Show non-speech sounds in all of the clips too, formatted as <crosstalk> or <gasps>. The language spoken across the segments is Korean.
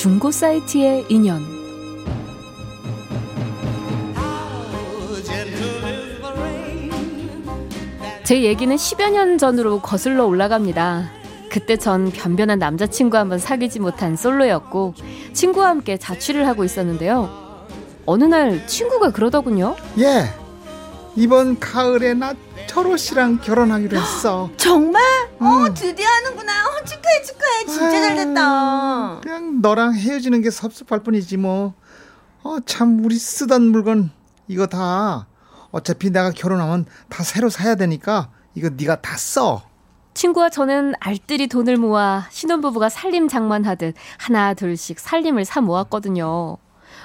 중고 사이트의 인연 제 얘기는 10여 년 전으로 거슬러 올라갑니다. 그때 전 변변한 남자친구 한번 사귀지 못한 솔로였고 친구와 함께 자취를 하고 있었는데요. 어느 날 친구가 그러더군요. 예. 이번 가을에 나 철호 씨랑 결혼하기로 했어. <gasps> 정말? 음. 어, 드디어 하는구나. 어, 축하해, 축하해. 진짜 잘 됐다. 아유, 그냥 너랑 헤어지는 게 섭섭할 뿐이지 뭐. 어, 참 우리 쓰던 물건 이거 다 어차피 내가 결혼하면 다 새로 사야 되니까 이거 네가 다 써. 친구와 저는 알뜰히 돈을 모아 신혼부부가 살림 장만하듯 하나 둘씩 살림을 사 모았거든요.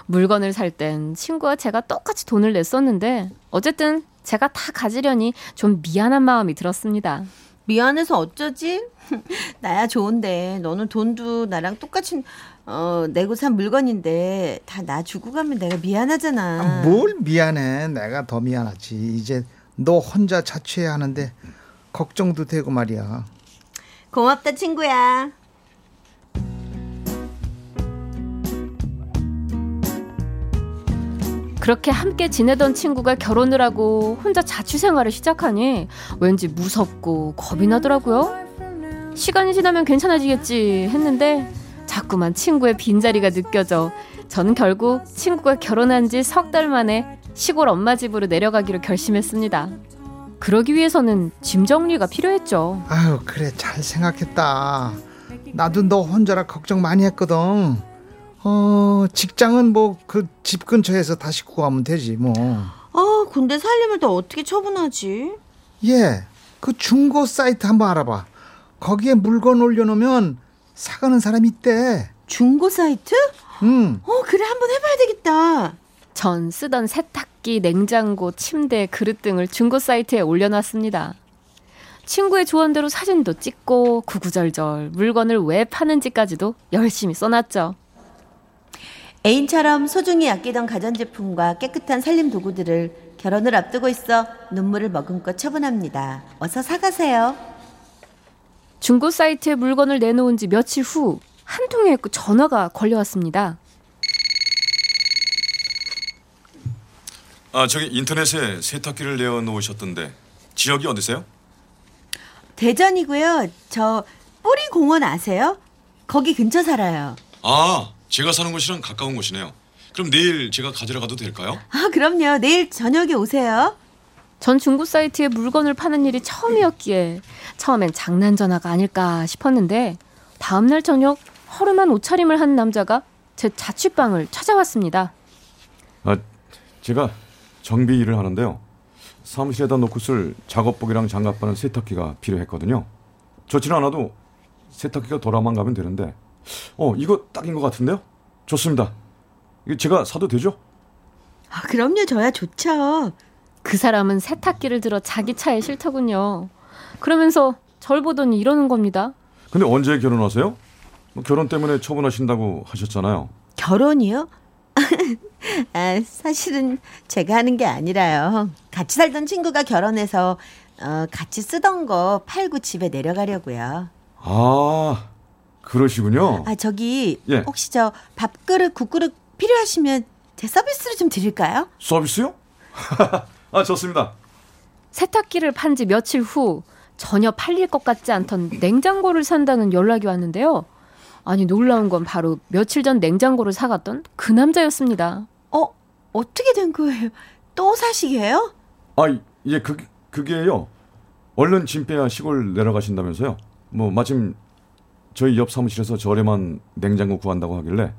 물건을 살 땐 친구와 제가 똑같이 돈을 냈었는데 어쨌든 제가 다 가지려니 좀 미안한 마음이 들었습니다. 미안해서 어쩌지? <laughs> 나야 좋은데 너는 돈도 나랑 똑같이 어, 내고 산 물건인데 다 나 주고 가면 내가 미안하잖아. 아, 뭘 미안해. 내가 더 미안하지. 이제 너 혼자 자취해야 하는데 걱정도 되고 말이야. 고맙다 친구야. 그렇게 함께 지내던 친구가 결혼을 하고 혼자 자취 생활을 시작하니 왠지 무섭고 겁이 나더라고요. 시간이 지나면 괜찮아지겠지 했는데 자꾸만 친구의 빈자리가 느껴져 저는 결국 친구가 결혼한 지 석 달 만에 시골 엄마 집으로 내려가기로 결심했습니다. 그러기 위해서는 짐 정리가 필요했죠. 아유 그래 잘 생각했다. 나도 너 혼자라 걱정 많이 했거든. 어 직장은 뭐 그 집 근처에서 다시 구하면 되지 뭐. 아, 근데 살림을 또 어떻게 처분하지? 예, 그 중고 사이트 한번 알아봐. 거기에 물건 올려놓으면 사가는 사람이 있대. 중고 사이트? 음, 어, 그래 한번 해봐야 되겠다. 전 쓰던 세탁기, 냉장고, 침대, 그릇 등을 중고 사이트에 올려놨습니다. 친구의 조언대로 사진도 찍고 구구절절 물건을 왜 파는지까지도 열심히 써놨죠. 애인처럼 소중히 아끼던 가전제품과 깨끗한 살림 도구들을 결혼을 앞두고 있어 눈물을 머금고 처분합니다. 어서 사가세요. 중고 사이트에 물건을 내놓은 지 며칠 후 한 통의 전화가 걸려왔습니다. 아 저기 인터넷에 세탁기를 내어 놓으셨던데 지역이 어디세요? 대전이고요. 저 뿌리 공원 아세요? 거기 근처 살아요. 아 제가 사는 곳이랑 가까운 곳이네요. 그럼 내일 제가 가지러 가도 될까요? 아, 그럼요. 내일 저녁에 오세요. 전 중고 사이트에 물건을 파는 일이 처음이었기에 처음엔 장난 전화가 아닐까 싶었는데 다음 날 저녁 허름한 옷차림을 한 남자가 제 자취방을 찾아왔습니다. 아, 제가 정비 일을 하는데요. 사무실에다 놓고 쓸 작업복이랑 장갑 바는 세탁기가 필요했거든요. 좋지는 않아도 세탁기가 돌아만 가면 되는데 어 이거 딱인 것 같은데요? 좋습니다. 이거 제가 사도 되죠? 아, 그럼요. 저야 좋죠. 그 사람은 세탁기를 들어 자기 차에 싫더군요. 그러면서 절 보더니 이러는 겁니다. 근데 언제 결혼하세요? 뭐 결혼 때문에 처분하신다고 하셨잖아요. 결혼이요? <laughs> 아, 사실은 제가 하는 게 아니라요. 같이 살던 친구가 결혼해서 어, 같이 쓰던 거 팔고 집에 내려가려고요. 아 그러시군요. 아, 저기 예. 혹시 저 밥그릇, 국그릇 필요하시면 제 서비스로 좀 드릴까요? 서비스요? <laughs> 아 좋습니다. 세탁기를 판 지 며칠 후 전혀 팔릴 것 같지 않던 냉장고를 산다는 연락이 왔는데요. 아니 놀라운 건 바로 며칠 전 냉장고를 사갔던 그 남자였습니다. 어, 어떻게 된 거예요? 또 사시게요? 아예그 그게요. 얼른 짐 빼야 시골 내려가신다면서요. 뭐 마침 저희 옆 사무실에서 저렴한 냉장고 구한다고 하길래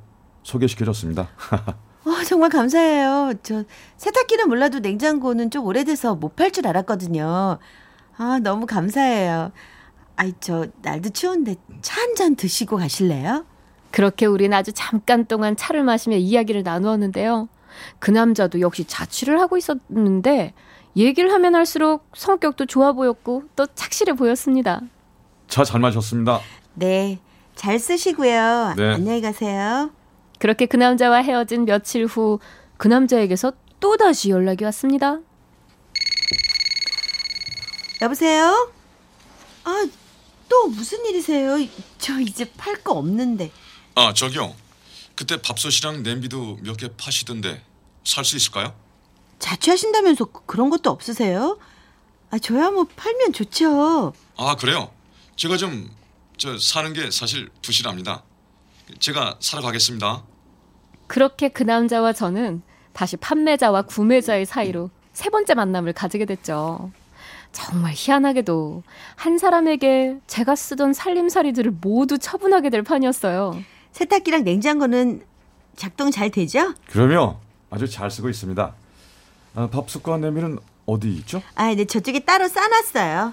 소개시켜줬습니다. <laughs> 어, 정말 감사해요. 저 세탁기는 몰라도 냉장고는 좀 오래돼서 못 팔 줄 알았거든요. 아, 너무 감사해요. 아이, 저 날도 추운데 차 한 잔 드시고 가실래요? 그렇게 우린 아주 잠깐 동안 차를 마시며 이야기를 나누었는데요. 그 남자도 역시 자취를 하고 있었는데 얘기를 하면 할수록 성격도 좋아 보였고 또 착실해 보였습니다. 차 잘 마셨습니다. 네. 잘 쓰시고요. 네. 안녕히 가세요. 그렇게 그 남자와 헤어진 며칠 후 그 남자에게서 또다시 연락이 왔습니다. 여보세요? 아, 또 무슨 일이세요? 저 이제 팔 거 없는데. 아 저기요. 그때 밥솥이랑 냄비도 몇 개 파시던데 살 수 있을까요? 자취하신다면서 그- 그런 것도 없으세요? 아, 저야 뭐 팔면 좋죠. 아 그래요? 제가 좀 저 사는 게 사실 부실합니다. 제가 사러 가겠습니다. 그렇게 그 남자와 저는 다시 판매자와 구매자의 사이로 세 번째 만남을 가지게 됐죠. 정말 희한하게도 한 사람에게 제가 쓰던 살림살이들을 모두 처분하게 될 판이었어요. 세탁기랑 냉장고는 작동 잘 되죠? 그러면 아주 잘 쓰고 있습니다. 아, 밥솥과 냄비는 어디 있죠? 아, 네, 저쪽에 따로 싸놨어요.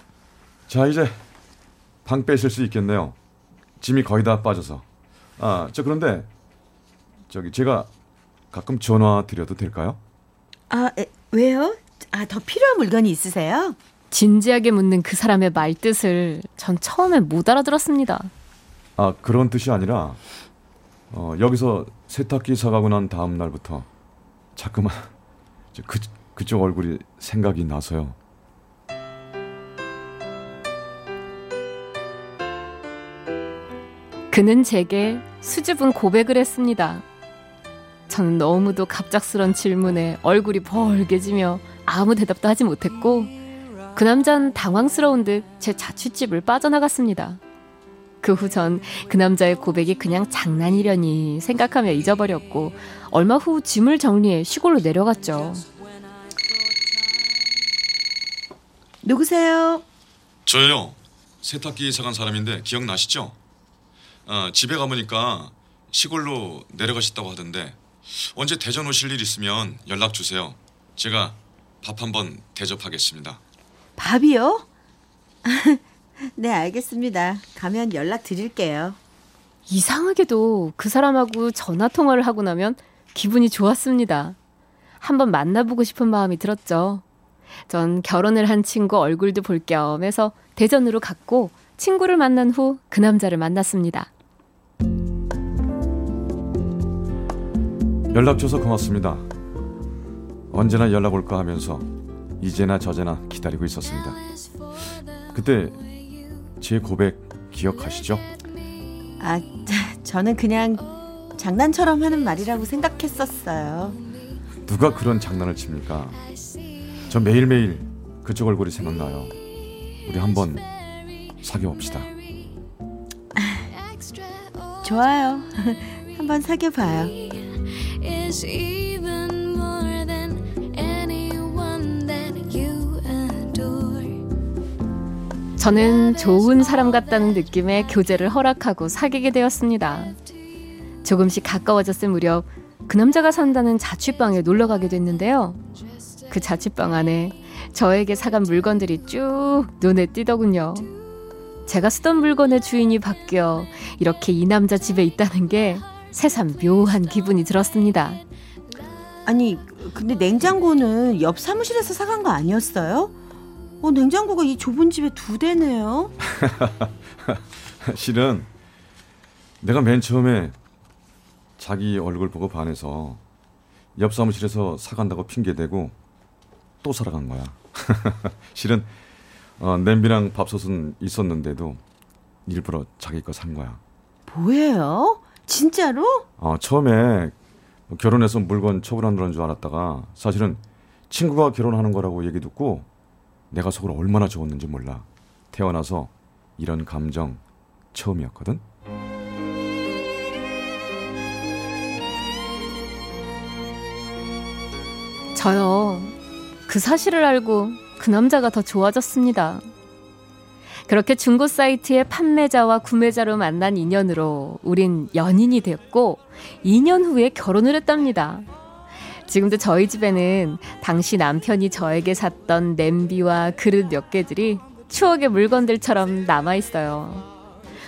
자 이제 방 빼실 수 있겠네요. 짐이 거의 다 빠져서. 아, 저 그런데 저기 제가 가끔 전화 드려도 될까요? 아, 에, 왜요? 아, 더 필요한 물건이 있으세요? 진지하게 묻는 그 사람의 말뜻을 전 처음에 못 알아들었습니다. 아 그런 뜻이 아니라 어, 여기서 세탁기 사가고 난 다음 날부터 자꾸만 <laughs> 저 그, 그쪽 얼굴이 생각이 나서요. 그는 제게 수줍은 고백을 했습니다. 저는 너무도 갑작스런 질문에 얼굴이 벌개지며 아무 대답도 하지 못했고 그 남자는 당황스러운 듯 제 자취집을 빠져나갔습니다. 그 후 전 그 남자의 고백이 그냥 장난이려니 생각하며 잊어버렸고 얼마 후 짐을 정리해 시골로 내려갔죠. 누구세요? 저요. 세탁기 사간 사람인데 기억나시죠? 아, 집에 가보니까 시골로 내려가셨다고 하던데 언제 대전 오실 일 있으면 연락 주세요. 제가 밥 한번 대접하겠습니다. 밥이요? <laughs> 네, 알겠습니다. 가면 연락 드릴게요. 이상하게도 그 사람하고 전화 통화를 하고 나면 기분이 좋았습니다. 한번 만나보고 싶은 마음이 들었죠. 전 결혼을 한 친구 얼굴도 볼 겸 해서 대전으로 갔고 친구를 만난 후 그 남자를 만났습니다. 연락 줘서 고맙습니다. 언제나 연락 올까 하면서 이제나 저제나 기다리고 있었습니다. 그때 제 고백 기억하시죠? 아, 저는 그냥 장난처럼 하는 말이라고 생각했었어요. 누가 그런 장난을 칩니까? 저 매일매일 그쪽 얼굴이 생각나요. 우리 한번 사귀어 봅시다. 좋아요. <laughs> 한번 사귀어 봐요. Is even more than anyone that you adore. 저는 좋은 사람 같다는 느낌에 교제를 허락하고 사귀게 되었습니다. 조금씩 가까워졌을 무렵 그 남자가 산다는 자취방에 놀러 가게 됐는데요. 그 자취방 안에 저에게 사간 물건들이 쭉 눈에 띄더군요. 제가 쓰던 물건의 주인이 바뀌어 이렇게 이 남자 집에 있다는 게 새삼 묘한 기분이 들었습니다. 아니, 근데 냉장고는 옆 사무실에서 사간 거 아니었어요? 어, 냉장고가 이 좁은 집에 두 대네요. <laughs> 실은 내가 맨 처음에 자기 얼굴 보고 반해서 옆 사무실에서 사간다고 핑계대고 또 사러 간 거야. <laughs> 실은 어, 냄비랑 밥솥은 있었는데도 일부러 자기 거 산 거야. 뭐예요? 진짜로? 어, 처음에 뭐 결혼해서 물건 처분하는 줄 알았다가 사실은 친구가 결혼하는 거라고 얘기 듣고 내가 속으로 얼마나 좋았는지 몰라. 태어나서 이런 감정 처음이었거든. 저요. 그 사실을 알고 그 남자가 더 좋아졌습니다. 그렇게 중고 사이트의 판매자와 구매자로 만난 인연으로 우린 연인이 됐고 2년 후에 결혼을 했답니다. 지금도 저희 집에는 당시 남편이 저에게 샀던 냄비와 그릇 몇 개들이 추억의 물건들처럼 남아 있어요.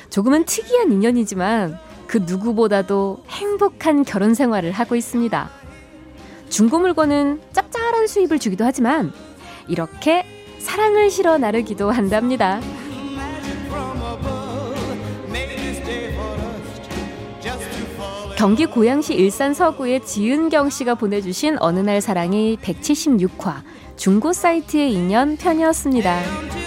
조금은 특이한 인연이지만 그그 누구보다도 행복한 결혼 생활을 하고 있습니다. 중고 물건은 짭짤한 수입을 주기도 하지만 이렇게 사랑을 실어 나르기도 한답니다. 경기 고양시 일산 서구의 지은경 씨가 보내주신 어느 날 사랑이 176화 중고 사이트의 인연 편이었습니다.